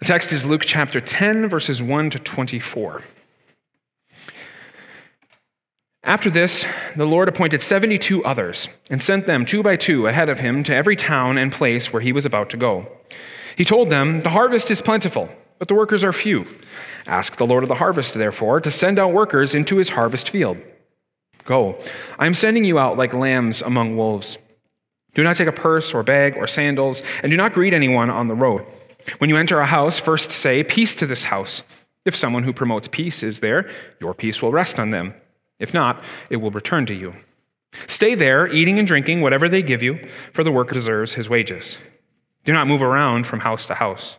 The text is Luke chapter 10, verses 1 to 24. After this, the Lord appointed 72 others and sent them two by two ahead of him to every town and place where he was about to go. He told them, The harvest is plentiful, but the workers are few. Ask the Lord of the harvest, therefore, to send out workers into his harvest field. Go, I am sending you out like lambs among wolves. Do not take a purse or bag or sandals, and do not greet anyone on the road. When you enter a house, first say, Peace to this house. If someone who promotes peace is there, your peace will rest on them. If not, it will return to you. Stay there, eating and drinking whatever they give you, for the worker deserves his wages. Do not move around from house to house.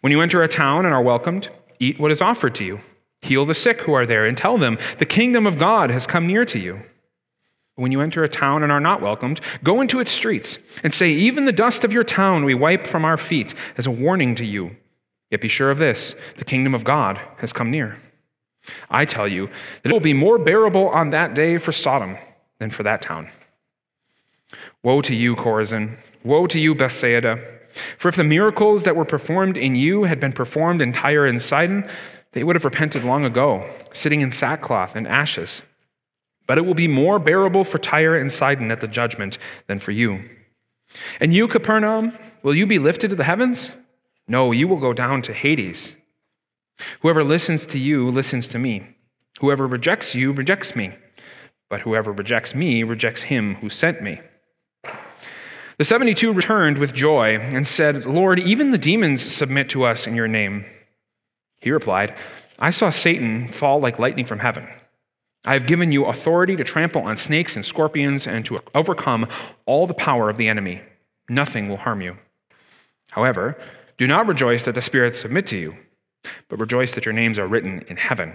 When you enter a town and are welcomed, eat what is offered to you. Heal the sick who are there, and tell them, The kingdom of God has come near to you. When you enter a town and are not welcomed, go into its streets and say, Even the dust of your town we wipe from our feet as a warning to you. Yet be sure of this the kingdom of God has come near. I tell you that it will be more bearable on that day for Sodom than for that town. Woe to you, Chorazin! Woe to you, Bethsaida! For if the miracles that were performed in you had been performed in Tyre and Sidon, they would have repented long ago, sitting in sackcloth and ashes. But it will be more bearable for Tyre and Sidon at the judgment than for you. And you, Capernaum, will you be lifted to the heavens? No, you will go down to Hades. Whoever listens to you listens to me. Whoever rejects you rejects me. But whoever rejects me rejects him who sent me. The 72 returned with joy and said, Lord, even the demons submit to us in your name. He replied, I saw Satan fall like lightning from heaven. I have given you authority to trample on snakes and scorpions and to overcome all the power of the enemy. Nothing will harm you. However, do not rejoice that the spirits submit to you but rejoice that your names are written in heaven.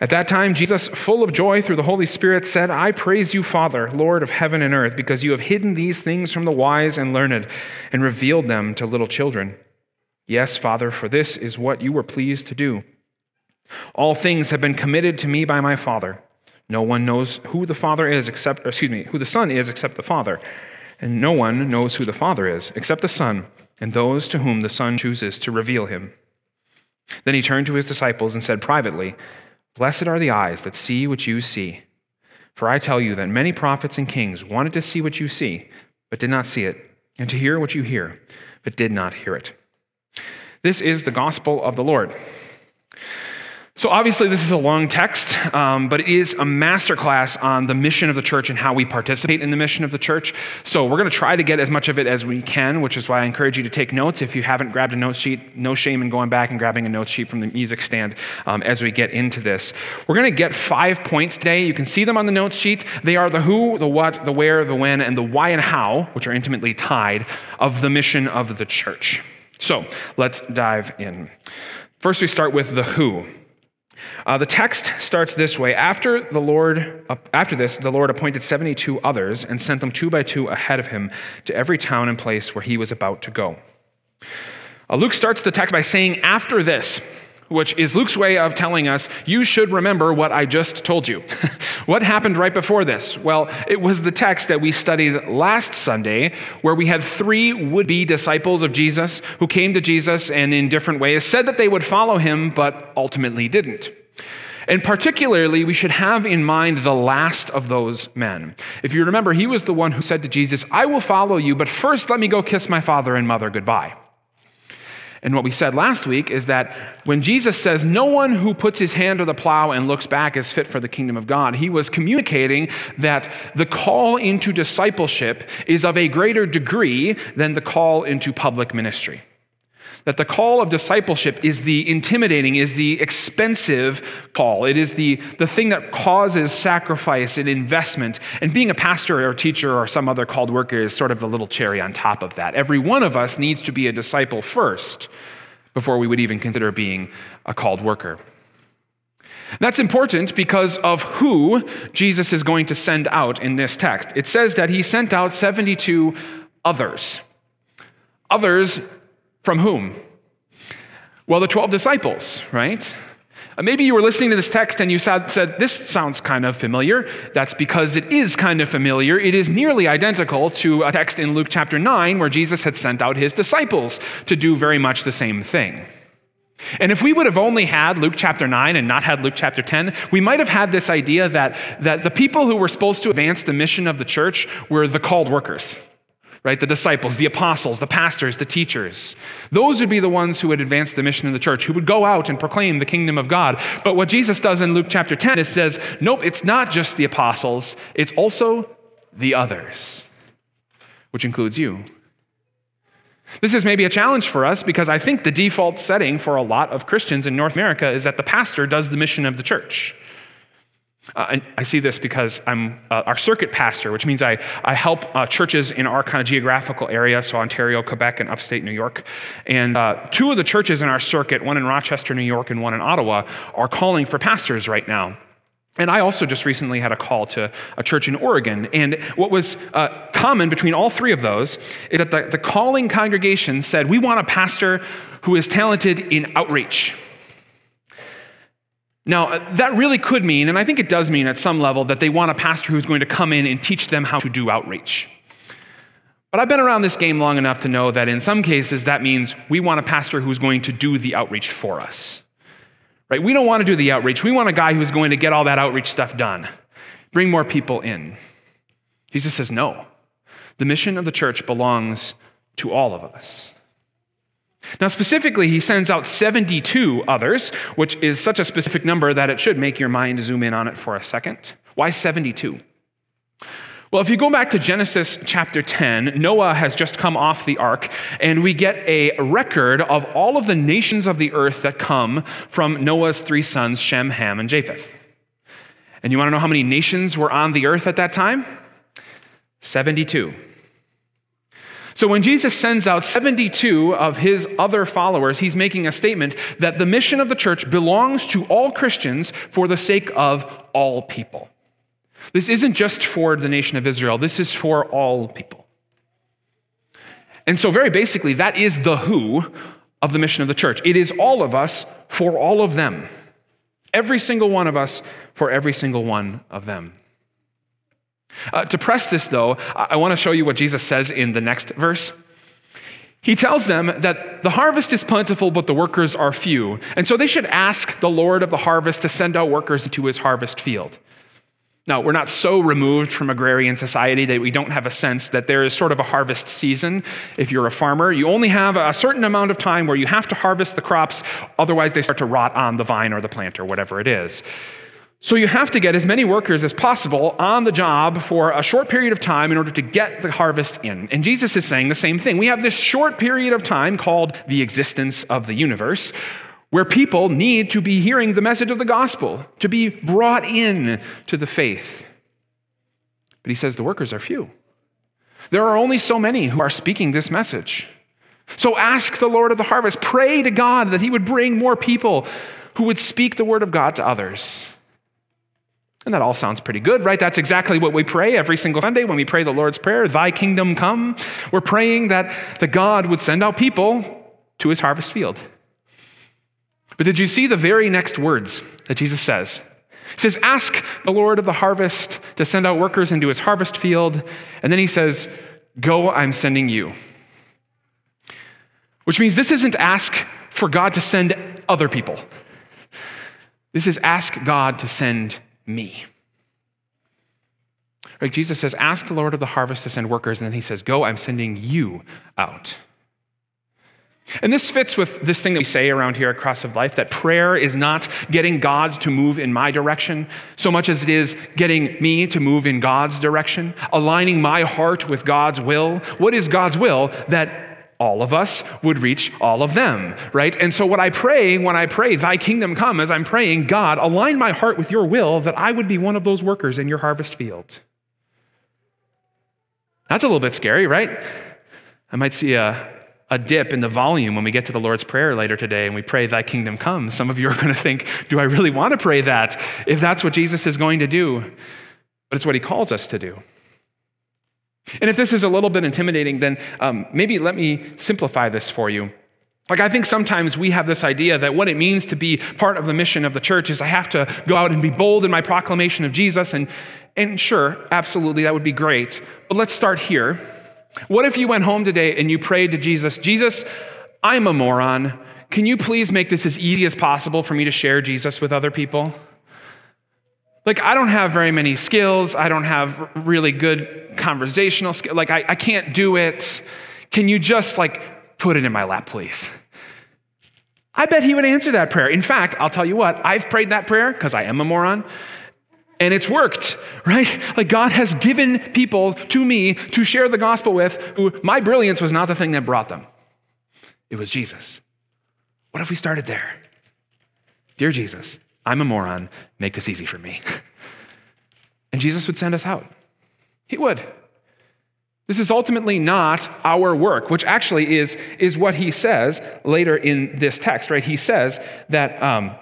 At that time, Jesus, full of joy through the Holy Spirit, said, I praise you, Father, Lord of heaven and earth, because you have hidden these things from the wise and learned and revealed them to little children. Yes, Father, for this is what you were pleased to do. All things have been committed to me by my Father. No one knows who the Father is except, excuse me, who the Son is except the Father. And no one knows who the Father is except the Son and those to whom the Son chooses to reveal him. Then he turned to his disciples and said privately, Blessed are the eyes that see what you see. For I tell you that many prophets and kings wanted to see what you see, but did not see it, and to hear what you hear, but did not hear it. This is the gospel of the Lord. So, obviously, this is a long text, um, but it is a masterclass on the mission of the church and how we participate in the mission of the church. So, we're going to try to get as much of it as we can, which is why I encourage you to take notes. If you haven't grabbed a note sheet, no shame in going back and grabbing a note sheet from the music stand um, as we get into this. We're going to get five points today. You can see them on the note sheet. They are the who, the what, the where, the when, and the why and how, which are intimately tied, of the mission of the church. So, let's dive in. First, we start with the who. Uh, the text starts this way. After the lord uh, after this the lord appointed 72 others and sent them two by two ahead of him to every town and place where he was about to go. Uh, luke starts the text by saying after this which is luke's way of telling us you should remember what i just told you what happened right before this well it was the text that we studied last sunday where we had three would-be disciples of jesus who came to jesus and in different ways said that they would follow him but ultimately didn't and particularly, we should have in mind the last of those men. If you remember, he was the one who said to Jesus, I will follow you, but first let me go kiss my father and mother goodbye. And what we said last week is that when Jesus says, No one who puts his hand to the plow and looks back is fit for the kingdom of God, he was communicating that the call into discipleship is of a greater degree than the call into public ministry that the call of discipleship is the intimidating, is the expensive call. It is the, the thing that causes sacrifice and investment. And being a pastor or teacher or some other called worker is sort of the little cherry on top of that. Every one of us needs to be a disciple first before we would even consider being a called worker. That's important because of who Jesus is going to send out in this text. It says that he sent out 72 others. Others from whom? Well, the 12 disciples, right? Uh, maybe you were listening to this text and you said, said, This sounds kind of familiar. That's because it is kind of familiar. It is nearly identical to a text in Luke chapter 9 where Jesus had sent out his disciples to do very much the same thing. And if we would have only had Luke chapter 9 and not had Luke chapter 10, we might have had this idea that, that the people who were supposed to advance the mission of the church were the called workers right? The disciples, the apostles, the pastors, the teachers. Those would be the ones who would advance the mission of the church, who would go out and proclaim the kingdom of God. But what Jesus does in Luke chapter 10 is says, nope, it's not just the apostles, it's also the others, which includes you. This is maybe a challenge for us because I think the default setting for a lot of Christians in North America is that the pastor does the mission of the church. Uh, I see this because I'm uh, our circuit pastor, which means I, I help uh, churches in our kind of geographical area, so Ontario, Quebec, and upstate New York. And uh, two of the churches in our circuit, one in Rochester, New York, and one in Ottawa, are calling for pastors right now. And I also just recently had a call to a church in Oregon. And what was uh, common between all three of those is that the, the calling congregation said, We want a pastor who is talented in outreach. Now, uh, that really could mean, and I think it does mean at some level, that they want a pastor who's going to come in and teach them how to do outreach. But I've been around this game long enough to know that in some cases that means we want a pastor who's going to do the outreach for us. Right? We don't want to do the outreach. We want a guy who's going to get all that outreach stuff done, bring more people in. Jesus says, no. The mission of the church belongs to all of us. Now, specifically, he sends out 72 others, which is such a specific number that it should make your mind zoom in on it for a second. Why 72? Well, if you go back to Genesis chapter 10, Noah has just come off the ark, and we get a record of all of the nations of the earth that come from Noah's three sons, Shem, Ham, and Japheth. And you want to know how many nations were on the earth at that time? 72. So when Jesus sends out 72 of his other followers, he's making a statement that the mission of the church belongs to all Christians for the sake of all people. This isn't just for the nation of Israel, this is for all people. And so, very basically, that is the who of the mission of the church. It is all of us for all of them. Every single one of us for every single one of them. Uh, to press this, though, I, want to show you what Jesus says in the next verse. He tells them that the harvest is plentiful, but the workers are few. And so they should ask the Lord of the harvest to send out workers into his harvest field. Now, we're not so removed from agrarian society that we don't have a sense that there is sort of a harvest season. If you're a farmer, you only have a certain amount of time where you have to harvest the crops, otherwise, they start to rot on the vine or the plant or whatever it is. So you have to get as many workers as possible on the job for a short period of time in order to get the harvest in. And Jesus is saying the same thing. We have this short period of time called the existence of the universe where people need to be hearing the message of the gospel, to be brought in to the faith. But he says the workers are few. There are only so many who are speaking this message. So ask the Lord of the harvest, pray to God that he would bring more people who would speak the word of God to others. And that all sounds pretty good, right? That's exactly what we pray every single Sunday when we pray the Lord's Prayer, Thy kingdom come. We're praying that the God would send out people to his harvest field. But did you see the very next words that Jesus says? He says, Ask the Lord of the harvest to send out workers into his harvest field. And then he says, Go, I'm sending you. Which means this isn't ask for God to send other people. This is ask God to send me. Right? Jesus says, Ask the Lord of the harvest to send workers. And then he says, Go, I'm sending you out. And this fits with this thing that we say around here at Cross of Life that prayer is not getting God to move in my direction so much as it is getting me to move in God's direction, aligning my heart with God's will. What is God's will? That all of us would reach all of them, right? And so, what I pray when I pray, Thy kingdom come, as I'm praying, God, align my heart with your will that I would be one of those workers in your harvest field. That's a little bit scary, right? I might see a, a dip in the volume when we get to the Lord's Prayer later today and we pray, Thy kingdom come. Some of you are going to think, Do I really want to pray that if that's what Jesus is going to do? But it's what He calls us to do. And if this is a little bit intimidating, then um, maybe let me simplify this for you. Like, I think sometimes we have this idea that what it means to be part of the mission of the church is I have to go out and be bold in my proclamation of Jesus. And, and sure, absolutely, that would be great. But let's start here. What if you went home today and you prayed to Jesus, Jesus, I'm a moron. Can you please make this as easy as possible for me to share Jesus with other people? Like, I don't have very many skills. I don't have really good conversational skills. Like, I, I can't do it. Can you just, like, put it in my lap, please? I bet he would answer that prayer. In fact, I'll tell you what, I've prayed that prayer because I am a moron. And it's worked, right? Like God has given people to me to share the gospel with who my brilliance was not the thing that brought them. It was Jesus. What if we started there? Dear Jesus, I'm a moron. Make this easy for me. And Jesus would send us out. He would. This is ultimately not our work, which actually is, is what he says later in this text, right? He says that um,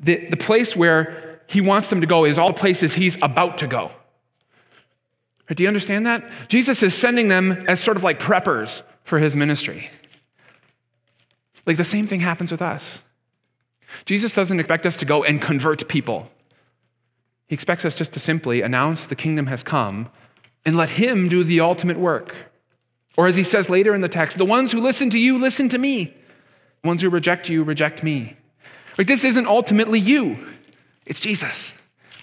the, the place where he wants them to go is all places he's about to go. Do you understand that? Jesus is sending them as sort of like preppers for his ministry. Like the same thing happens with us. Jesus doesn't expect us to go and convert people. He expects us just to simply announce the kingdom has come and let him do the ultimate work. Or as he says later in the text, the ones who listen to you, listen to me. The ones who reject you, reject me. Like this isn't ultimately you, it's Jesus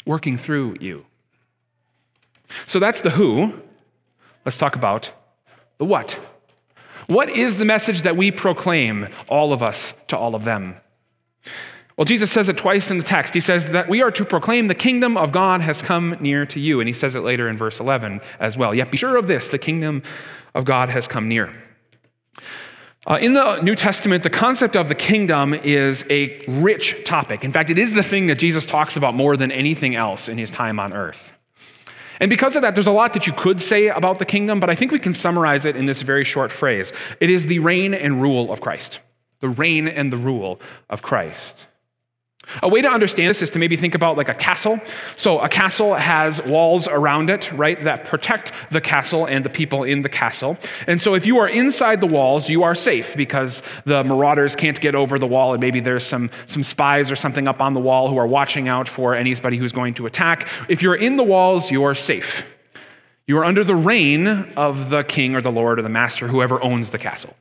working through you. So that's the who. Let's talk about the what. What is the message that we proclaim, all of us, to all of them? Well, Jesus says it twice in the text. He says that we are to proclaim the kingdom of God has come near to you. And he says it later in verse 11 as well. Yet be sure of this the kingdom of God has come near. Uh, in the New Testament, the concept of the kingdom is a rich topic. In fact, it is the thing that Jesus talks about more than anything else in his time on earth. And because of that, there's a lot that you could say about the kingdom, but I think we can summarize it in this very short phrase it is the reign and rule of Christ. The reign and the rule of Christ. A way to understand this is to maybe think about like a castle. So, a castle has walls around it, right, that protect the castle and the people in the castle. And so, if you are inside the walls, you are safe because the marauders can't get over the wall, and maybe there's some, some spies or something up on the wall who are watching out for anybody who's going to attack. If you're in the walls, you are safe. You are under the reign of the king or the lord or the master, whoever owns the castle.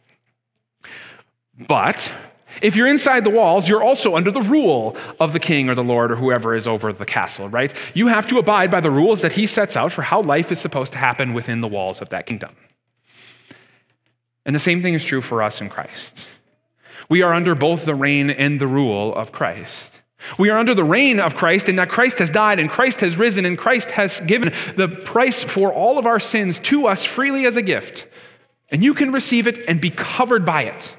But if you're inside the walls, you're also under the rule of the king or the lord or whoever is over the castle, right? You have to abide by the rules that he sets out for how life is supposed to happen within the walls of that kingdom. And the same thing is true for us in Christ. We are under both the reign and the rule of Christ. We are under the reign of Christ in that Christ has died and Christ has risen and Christ has given the price for all of our sins to us freely as a gift. And you can receive it and be covered by it.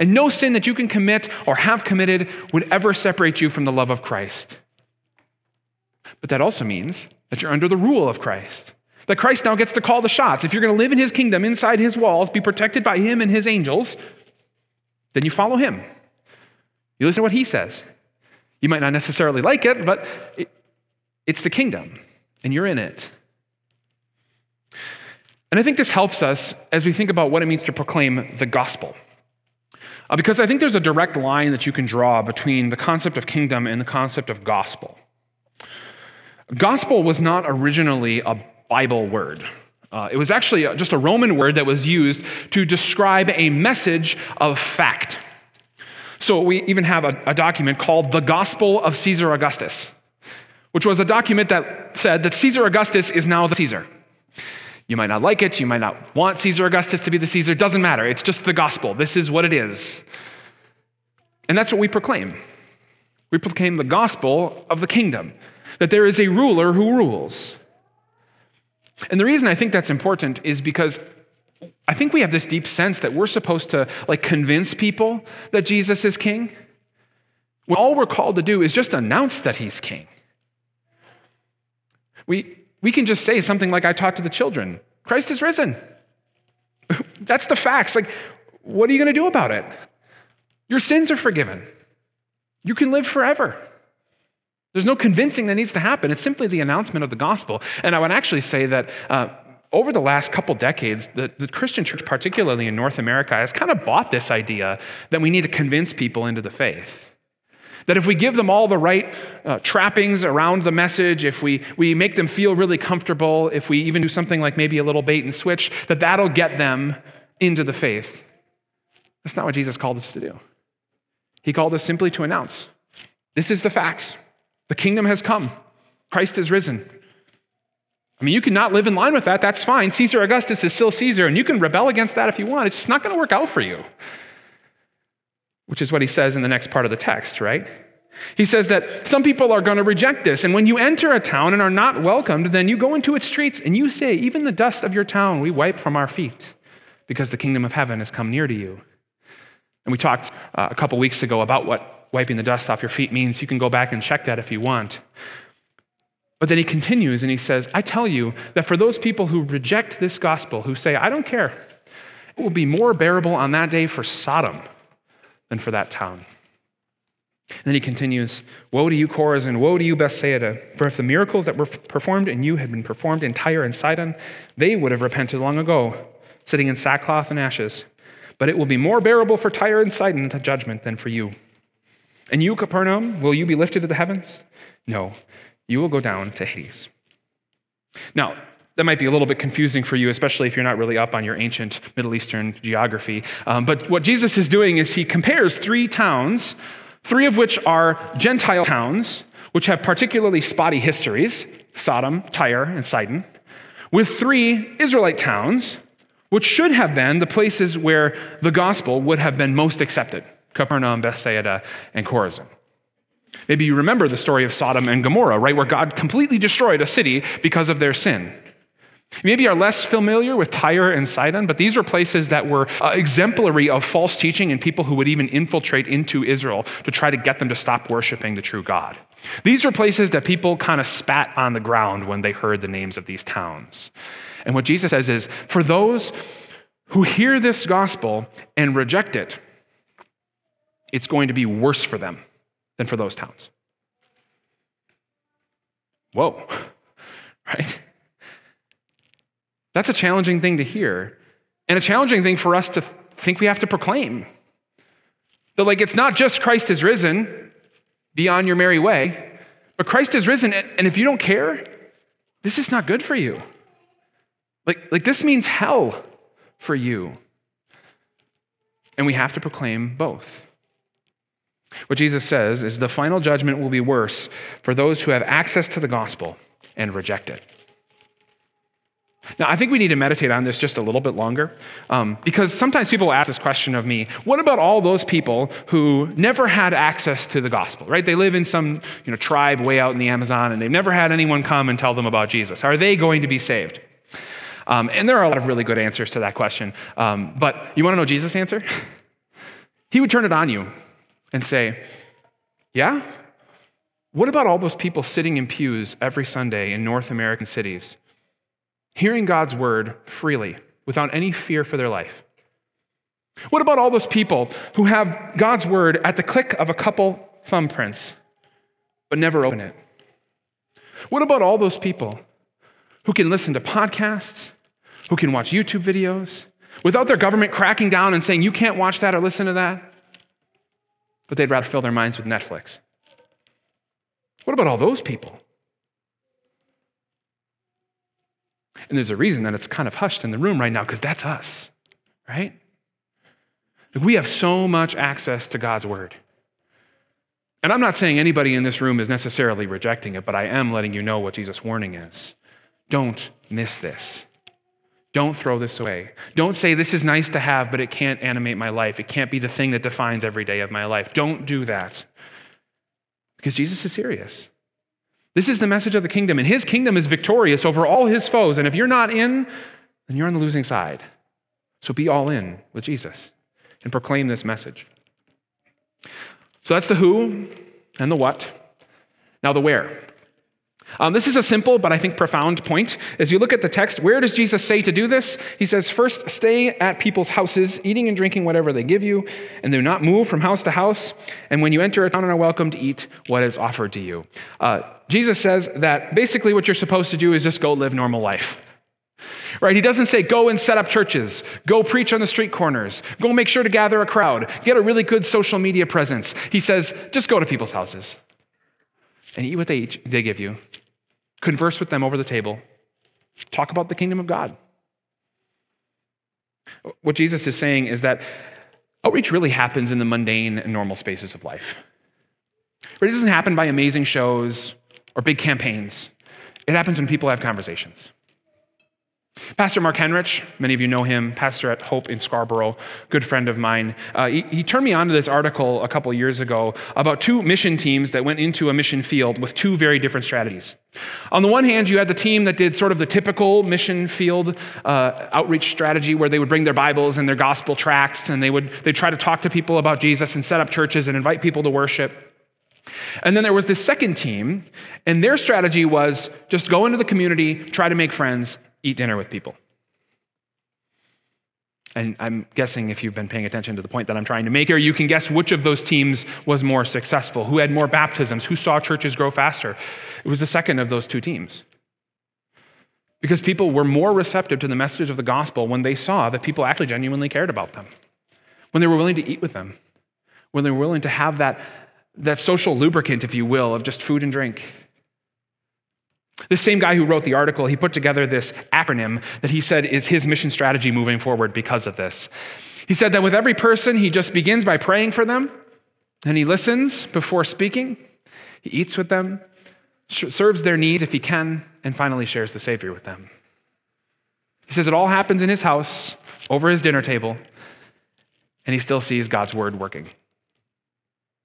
And no sin that you can commit or have committed would ever separate you from the love of Christ. But that also means that you're under the rule of Christ. That Christ now gets to call the shots. If you're going to live in his kingdom inside his walls, be protected by him and his angels, then you follow him. You listen to what he says. You might not necessarily like it, but it, it's the kingdom, and you're in it. And I think this helps us as we think about what it means to proclaim the gospel. Uh, because I think there's a direct line that you can draw between the concept of kingdom and the concept of gospel. Gospel was not originally a Bible word. Uh, it was actually just a Roman word that was used to describe a message of fact. So we even have a, a document called the Gospel of Caesar Augustus, which was a document that said that Caesar Augustus is now the Caesar. You might not like it. You might not want Caesar Augustus to be the Caesar. Doesn't matter. It's just the gospel. This is what it is. And that's what we proclaim. We proclaim the gospel of the kingdom, that there is a ruler who rules. And the reason I think that's important is because I think we have this deep sense that we're supposed to like convince people that Jesus is king. When all we're called to do is just announce that he's king. We, we can just say something like I taught to the children Christ is risen. That's the facts. Like, what are you going to do about it? Your sins are forgiven. You can live forever. There's no convincing that needs to happen. It's simply the announcement of the gospel. And I would actually say that uh, over the last couple decades, the, the Christian church, particularly in North America, has kind of bought this idea that we need to convince people into the faith. That if we give them all the right uh, trappings around the message, if we, we make them feel really comfortable, if we even do something like maybe a little bait and switch, that that'll get them into the faith. That's not what Jesus called us to do. He called us simply to announce this is the facts. The kingdom has come, Christ is risen. I mean, you can not live in line with that. That's fine. Caesar Augustus is still Caesar, and you can rebel against that if you want. It's just not going to work out for you which is what he says in the next part of the text, right? He says that some people are going to reject this. And when you enter a town and are not welcomed, then you go into its streets and you say, Even the dust of your town we wipe from our feet because the kingdom of heaven has come near to you. And we talked uh, a couple weeks ago about what wiping the dust off your feet means. You can go back and check that if you want. But then he continues and he says, I tell you that for those people who reject this gospel, who say, I don't care, it will be more bearable on that day for Sodom than for that town. And then he continues, Woe to you, Chorazin, woe to you, Bethsaida, for if the miracles that were performed in you had been performed in Tyre and Sidon, they would have repented long ago, sitting in sackcloth and ashes. But it will be more bearable for Tyre and Sidon to judgment than for you. And you, Capernaum, will you be lifted to the heavens? No, you will go down to Hades. Now, that might be a little bit confusing for you, especially if you're not really up on your ancient Middle Eastern geography. Um, but what Jesus is doing is he compares three towns, three of which are Gentile towns, which have particularly spotty histories Sodom, Tyre, and Sidon, with three Israelite towns, which should have been the places where the gospel would have been most accepted Capernaum, Bethsaida, and Chorazin. Maybe you remember the story of Sodom and Gomorrah, right, where God completely destroyed a city because of their sin. Maybe are less familiar with Tyre and Sidon, but these were places that were uh, exemplary of false teaching and people who would even infiltrate into Israel to try to get them to stop worshiping the true God. These were places that people kind of spat on the ground when they heard the names of these towns. And what Jesus says is for those who hear this gospel and reject it, it's going to be worse for them than for those towns. Whoa, right? That's a challenging thing to hear, and a challenging thing for us to think we have to proclaim. That, like, it's not just Christ is risen, be on your merry way, but Christ is risen, and if you don't care, this is not good for you. Like, like this means hell for you. And we have to proclaim both. What Jesus says is the final judgment will be worse for those who have access to the gospel and reject it. Now, I think we need to meditate on this just a little bit longer um, because sometimes people ask this question of me what about all those people who never had access to the gospel, right? They live in some you know, tribe way out in the Amazon and they've never had anyone come and tell them about Jesus. Are they going to be saved? Um, and there are a lot of really good answers to that question. Um, but you want to know Jesus' answer? he would turn it on you and say, Yeah? What about all those people sitting in pews every Sunday in North American cities hearing God's word freely without any fear for their life? What about all those people who have God's word at the click of a couple thumbprints but never open it? What about all those people who can listen to podcasts, who can watch YouTube videos without their government cracking down and saying, you can't watch that or listen to that? But they'd rather fill their minds with Netflix. What about all those people? And there's a reason that it's kind of hushed in the room right now because that's us, right? We have so much access to God's word. And I'm not saying anybody in this room is necessarily rejecting it, but I am letting you know what Jesus' warning is. Don't miss this. Don't throw this away. Don't say, This is nice to have, but it can't animate my life. It can't be the thing that defines every day of my life. Don't do that. Because Jesus is serious. This is the message of the kingdom, and his kingdom is victorious over all his foes. And if you're not in, then you're on the losing side. So be all in with Jesus and proclaim this message. So that's the who and the what. Now, the where. Um, this is a simple but I think profound point. As you look at the text, where does Jesus say to do this? He says, First, stay at people's houses, eating and drinking whatever they give you, and do not move from house to house. And when you enter a town and are welcome to eat what is offered to you. Uh, Jesus says that basically what you're supposed to do is just go live normal life. Right? He doesn't say, go and set up churches, go preach on the street corners, go make sure to gather a crowd, get a really good social media presence. He says, just go to people's houses and eat what they, eat, they give you, converse with them over the table, talk about the kingdom of God. What Jesus is saying is that outreach really happens in the mundane and normal spaces of life. But it doesn't happen by amazing shows or big campaigns. It happens when people have conversations. Pastor Mark Henrich, many of you know him, pastor at Hope in Scarborough, good friend of mine. Uh, he, he, turned me on to this article a couple years ago about two mission teams that went into a mission field with two very different strategies. On the one hand, you had the team that did sort of the typical mission field uh, outreach strategy where they would bring their Bibles and their gospel tracts and they would they try to talk to people about Jesus and set up churches and invite people to worship. And then there was this second team, and their strategy was just go into the community, try to make friends, eat dinner with people. And I'm guessing if you've been paying attention to the point that I'm trying to make here, you can guess which of those teams was more successful, who had more baptisms, who saw churches grow faster. It was the second of those two teams. Because people were more receptive to the message of the gospel when they saw that people actually genuinely cared about them, when they were willing to eat with them, when they were willing to have that, that social lubricant, if you will, of just food and drink. This same guy who wrote the article, he put together this acronym that he said is his mission strategy moving forward because of this. He said that with every person, he just begins by praying for them, and he listens before speaking, he eats with them, serves their needs if he can, and finally shares the Savior with them. He says it all happens in his house, over his dinner table, and he still sees God's word working.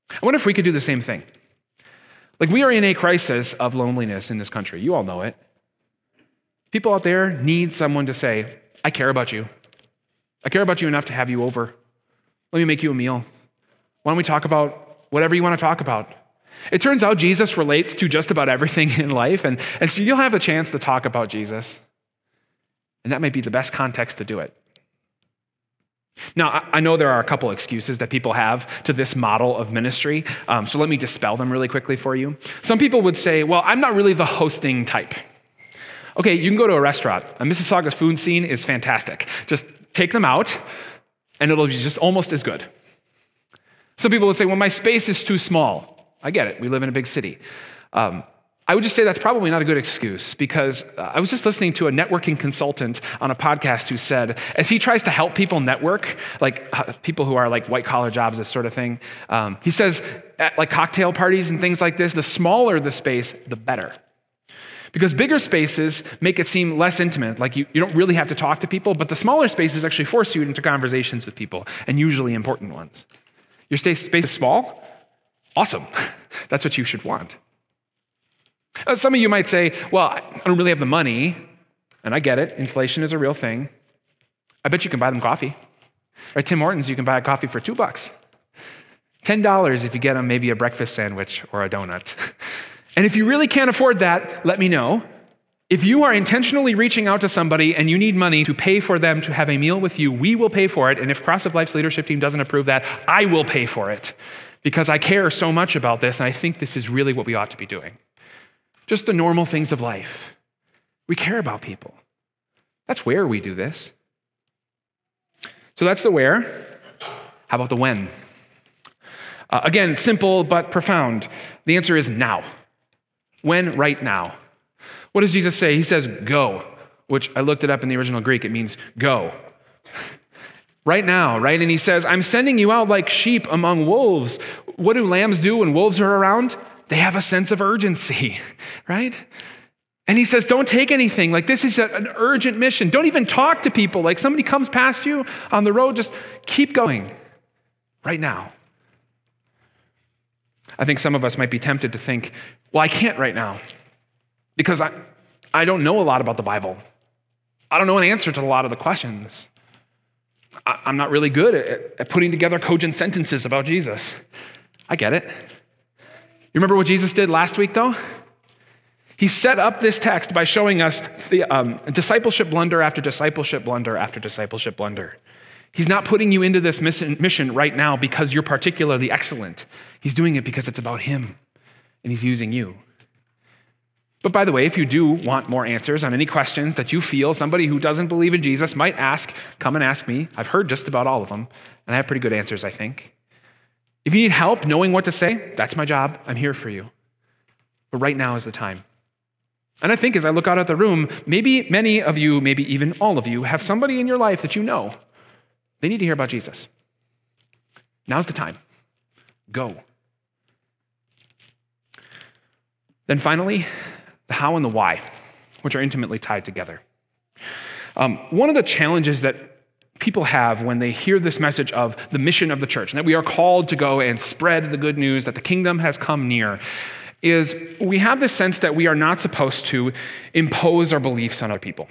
I wonder if we could do the same thing. Like, we are in a crisis of loneliness in this country. You all know it. People out there need someone to say, I care about you. I care about you enough to have you over. Let me make you a meal. Why don't we talk about whatever you want to talk about? It turns out Jesus relates to just about everything in life, and, and so you'll have a chance to talk about Jesus. And that might be the best context to do it. Now, I know there are a couple excuses that people have to this model of ministry, um, so let me dispel them really quickly for you. Some people would say, well, I'm not really the hosting type. Okay, you can go to a restaurant. A Mississauga's food scene is fantastic. Just take them out, and it'll be just almost as good. Some people would say, well, my space is too small. I get it. We live in a big city. Um, I would just say that's probably not a good excuse because uh, I was just listening to a networking consultant on a podcast who said, as he tries to help people network, like uh, people who are like white collar jobs, this sort of thing, um, he says at like cocktail parties and things like this, the smaller the space, the better. Because bigger spaces make it seem less intimate, like you, you don't really have to talk to people, but the smaller spaces actually force you into conversations with people, and usually important ones. Your space is small? Awesome. That's what you should want. Uh, some of you might say, well, I don't really have the money. And I get it. Inflation is a real thing. I bet you can buy them coffee. At Tim Hortons, you can buy a coffee for two bucks. $10 if you get them maybe a breakfast sandwich or a donut. And if you really can't afford that, let me know. If you are intentionally reaching out to somebody and you need money to pay for them to have a meal with you, we will pay for it. And if Cross of Life's leadership team doesn't approve that, I will pay for it because I care so much about this and I think this is really what we ought to be doing just the normal things of life. We care about people. That's where we do this. So that's the where. How about the when? Uh, again, simple but profound. The answer is now. When? Right now. What does Jesus say? He says, go, which I looked it up in the original Greek. It means go. Right now, right? And he says, I'm sending you out like sheep among wolves. What do lambs do when wolves are around? They have a sense of urgency, right? And he says, Don't take anything. Like, this is an urgent mission. Don't even talk to people. Like, somebody comes past you on the road, just keep going right now. I think some of us might be tempted to think, Well, I can't right now because I, I don't know a lot about the Bible. I don't know an answer to a lot of the questions. I, am not really good at, at putting together cogent sentences about Jesus. I get it. You remember what Jesus did last week, though? He set up this text by showing us the, um, discipleship blunder after discipleship blunder after discipleship blunder. He's not putting you into this mission right now because you're particularly excellent. He's doing it because it's about Him and He's using you. But by the way, if you do want more answers on any questions that you feel somebody who doesn't believe in Jesus might ask, come and ask me. I've heard just about all of them, and I have pretty good answers, I think. If you need help knowing what to say, that's my job. I'm here for you. But right now is the time. And I think as I look out at the room, maybe many of you, maybe even all of you, have somebody in your life that you know they need to hear about Jesus. Now's the time. Go. Then finally, the how and the why, which are intimately tied together. Um, one of the challenges that people have when they hear this message of the mission of the church, and that we are called to go and spread the good news that the kingdom has come near, is we have this sense that we are not supposed to impose our beliefs on other people.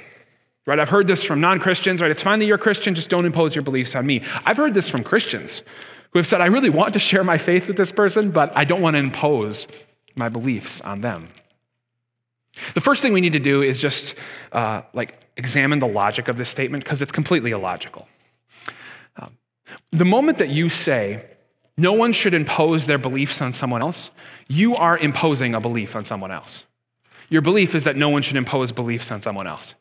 Right? I've heard this from non Christians, right? It's fine that you're a Christian, just don't impose your beliefs on me. I've heard this from Christians who have said, I really want to share my faith with this person, but I don't want to impose my beliefs on them. The first thing we need to do is just uh, like examine the logic of this statement because it's completely illogical. Um, the moment that you say no one should impose their beliefs on someone else, you are imposing a belief on someone else. Your belief is that no one should impose beliefs on someone else.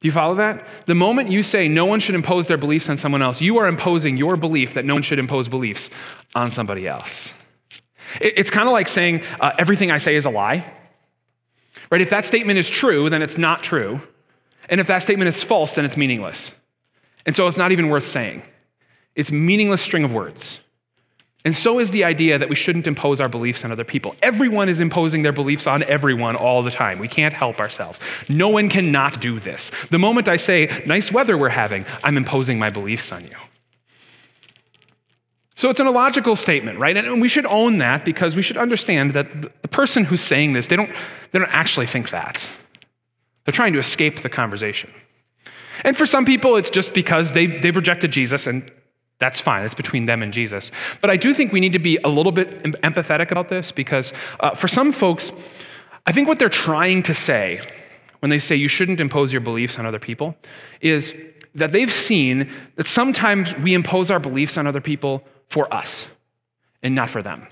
Do you follow that? The moment you say no one should impose their beliefs on someone else, you are imposing your belief that no one should impose beliefs on somebody else. It's kind of like saying uh, everything I say is a lie. Right? If that statement is true, then it's not true. And if that statement is false, then it's meaningless. And so it's not even worth saying. It's meaningless string of words. And so is the idea that we shouldn't impose our beliefs on other people. Everyone is imposing their beliefs on everyone all the time. We can't help ourselves. No one can not do this. The moment I say, nice weather we're having, I'm imposing my beliefs on you. So it's an illogical statement, right? And we should own that because we should understand that the person who's saying this, they don't, they don't actually think that. They're trying to escape the conversation. And for some people, it's just because they, they've rejected Jesus and that's fine. It's between them and Jesus. But I do think we need to be a little bit empathetic about this because uh, for some folks, I think what they're trying to say when they say you shouldn't impose your beliefs on other people is that they've seen that sometimes we impose our beliefs on other people for us and not for them.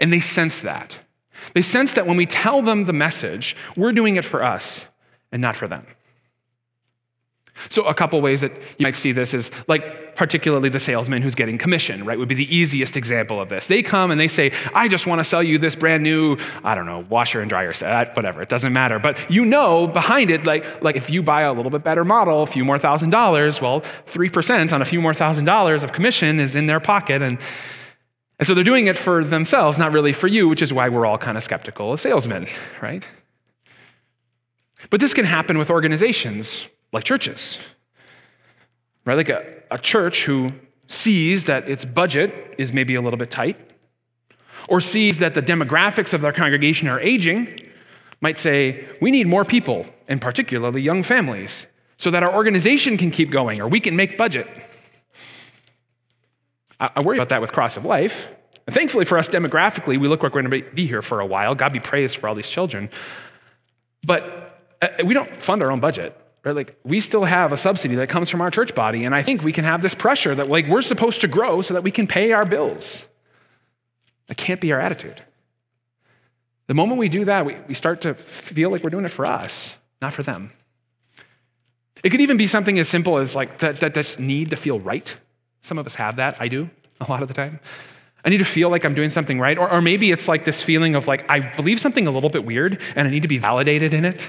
And they sense that. They sense that when we tell them the message, we're doing it for us and not for them. So, a couple ways that you might see this is like, particularly the salesman who's getting commission, right, would be the easiest example of this. They come and they say, I just want to sell you this brand new, I don't know, washer and dryer set, uh, whatever, it doesn't matter. But you know behind it, like, like if you buy a little bit better model, a few more thousand dollars, well, 3% on a few more thousand dollars of commission is in their pocket. And, and so they're doing it for themselves, not really for you, which is why we're all kind of skeptical of salesmen, right? But this can happen with organizations like churches. Right? Like a, a church who sees that its budget is maybe a little bit tight, or sees that the demographics of their congregation are aging, might say, We need more people, and particularly young families, so that our organization can keep going or we can make budget. I, I worry about that with Cross of Life. And thankfully for us demographically, we look like we're going to be here for a while. God be praised for all these children. But uh, we don't fund our own budget. Right? Like we still have a subsidy that comes from our church body, and I think we can have this pressure that like we're supposed to grow so that we can pay our bills. That can't be our attitude. The moment we do that, we, we start to feel like we're doing it for us, not for them. It could even be something as simple as like that, that just need to feel right. Some of us have that. I do a lot of the time. I need to feel like I'm doing something right. Or, or maybe it's like this feeling of like I believe something a little bit weird and I need to be validated in it.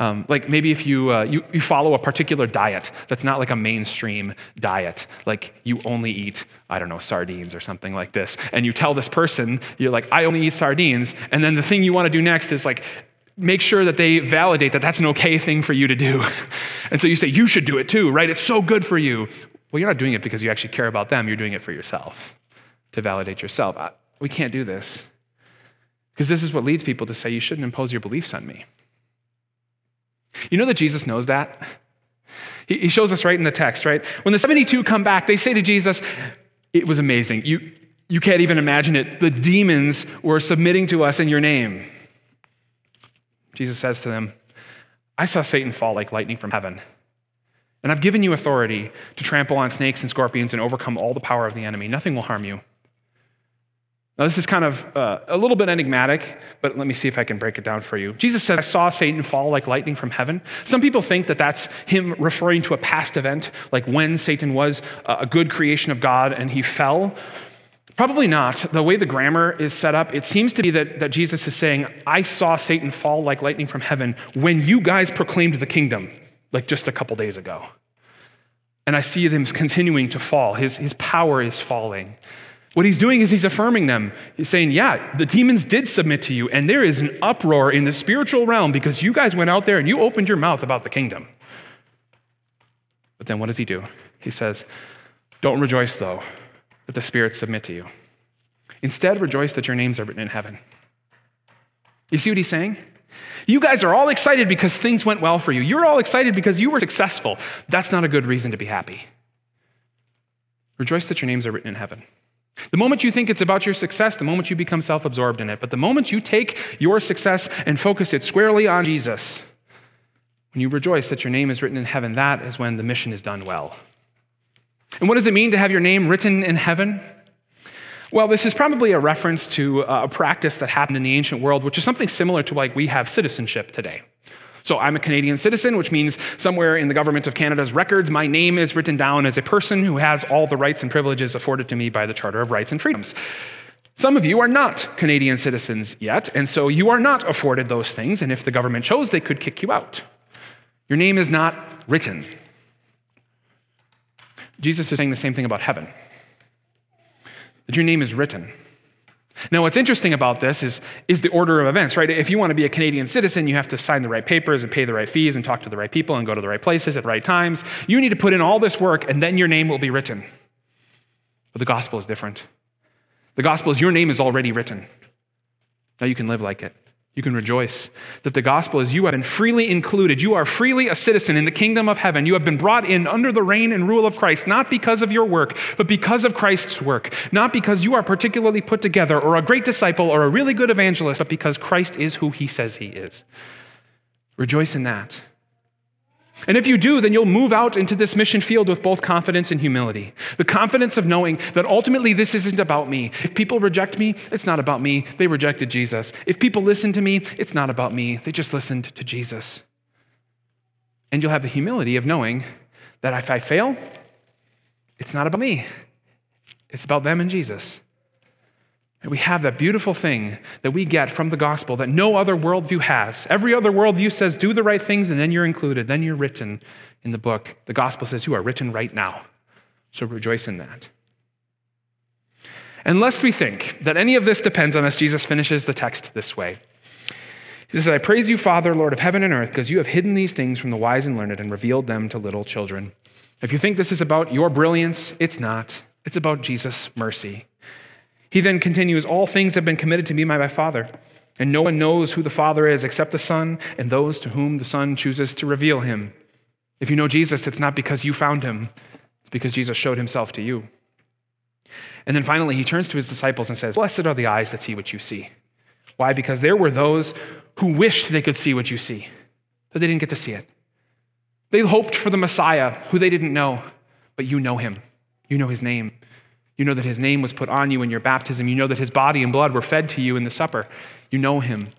Um, like maybe if you, uh, you, you follow a particular diet that's not like a mainstream diet, like you only eat, I don't know, sardines or something like this, and you tell this person, you're like, I only eat sardines, and then the thing you want to do next is like, make sure that they validate that that's an okay thing for you to do. and so you say, you should do it too, right? It's so good for you. Well, you're not doing it because you actually care about them, you're doing it for yourself, to validate yourself. I, we can't do this. Because this is what leads people to say, you shouldn't impose your beliefs on me. You know that Jesus knows that? He shows us right in the text, right? When the 72 come back, they say to Jesus, It was amazing. You, you can't even imagine it. The demons were submitting to us in your name. Jesus says to them, I saw Satan fall like lightning from heaven. And I've given you authority to trample on snakes and scorpions and overcome all the power of the enemy. Nothing will harm you. Now, this is kind of uh, a little bit enigmatic, but let me see if I can break it down for you. Jesus says, I saw Satan fall like lightning from heaven. Some people think that that's him referring to a past event, like when Satan was a good creation of God and he fell. Probably not. The way the grammar is set up, it seems to be that, that Jesus is saying, I saw Satan fall like lightning from heaven when you guys proclaimed the kingdom, like just a couple days ago. And I see him continuing to fall. His, his power is falling. What he's doing is he's affirming them. He's saying, Yeah, the demons did submit to you, and there is an uproar in the spiritual realm because you guys went out there and you opened your mouth about the kingdom. But then what does he do? He says, Don't rejoice, though, that the spirits submit to you. Instead, rejoice that your names are written in heaven. You see what he's saying? You guys are all excited because things went well for you. You're all excited because you were successful. That's not a good reason to be happy. Rejoice that your names are written in heaven. The moment you think it's about your success, the moment you become self absorbed in it. But the moment you take your success and focus it squarely on Jesus, when you rejoice that your name is written in heaven, that is when the mission is done well. And what does it mean to have your name written in heaven? Well, this is probably a reference to uh, a practice that happened in the ancient world, which is something similar to like we have citizenship today. So I'm a Canadian citizen, which means somewhere in the government of Canada's records, my name is written down as a person who has all the rights and privileges afforded to me by the Charter of Rights and Freedoms. Some of you are not Canadian citizens yet, and so you are not afforded those things, and if the government chose, they could kick you out. Your name is not written. Jesus is saying the same thing about heaven that your name is written. Now, what's interesting about this is, is the order of events, right? If you want to be a Canadian citizen, you have to sign the right papers and pay the right fees and talk to the right people and go to the right places at right times. You need to put in all this work, and then your name will be written. But the gospel is different. The gospel is your name is already written. Now you can live like it. You can rejoice that the gospel is you have been freely included. You are freely a citizen in the kingdom of heaven. You have been brought in under the reign and rule of Christ, not because of your work, but because of Christ's work. Not because you are particularly put together or a great disciple or a really good evangelist, but because Christ is who he says he is. Rejoice in that. And if you do, then you'll move out into this mission field with both confidence and humility. The confidence of knowing that ultimately this isn't about me. If people reject me, it's not about me. They rejected Jesus. If people listen to me, it's not about me. They just listened to Jesus. And you'll have the humility of knowing that if I fail, it's not about me, it's about them and Jesus. We have that beautiful thing that we get from the gospel that no other worldview has. Every other worldview says, do the right things, and then you're included, then you're written in the book. The gospel says, you are written right now. So rejoice in that. And lest we think that any of this depends on us, Jesus finishes the text this way. He says, I praise you, Father, Lord of heaven and earth, because you have hidden these things from the wise and learned and revealed them to little children. If you think this is about your brilliance, it's not. It's about Jesus' mercy. He then continues, All things have been committed to me by my Father, and no one knows who the Father is except the Son and those to whom the Son chooses to reveal him. If you know Jesus, it's not because you found him, it's because Jesus showed himself to you. And then finally, he turns to his disciples and says, Blessed are the eyes that see what you see. Why? Because there were those who wished they could see what you see, but they didn't get to see it. They hoped for the Messiah who they didn't know, but you know him. You know his name. You know that his name was put on you in your baptism. You know that his body and blood were fed to you in the supper. You know him.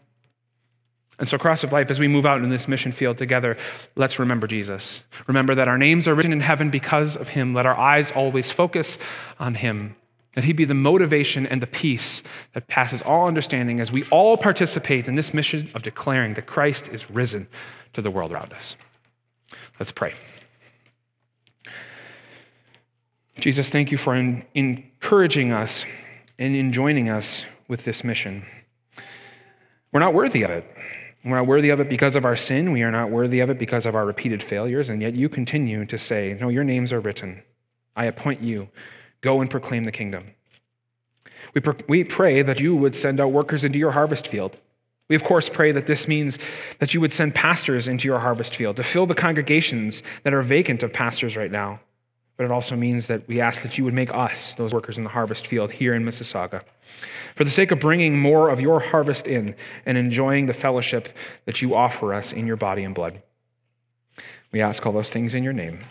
And so, Cross of Life, as we move out in this mission field together, let's remember Jesus. Remember that our names are written in heaven because of him. Let our eyes always focus on him. That he be the motivation and the peace that passes all understanding as we all participate in this mission of declaring that Christ is risen to the world around us. Let's pray. Jesus, thank you for encouraging us and enjoining us with this mission. We're not worthy of it. We're not worthy of it because of our sin. We are not worthy of it because of our repeated failures. And yet you continue to say, No, your names are written. I appoint you. Go and proclaim the kingdom. We, pro- we pray that you would send out workers into your harvest field. We, of course, pray that this means that you would send pastors into your harvest field to fill the congregations that are vacant of pastors right now but it also means that we ask that you would make us those workers in the harvest field here in Mississauga. For the sake of bringing more of your harvest in and enjoying the fellowship that you offer us in your body and blood. We ask all those things in your name.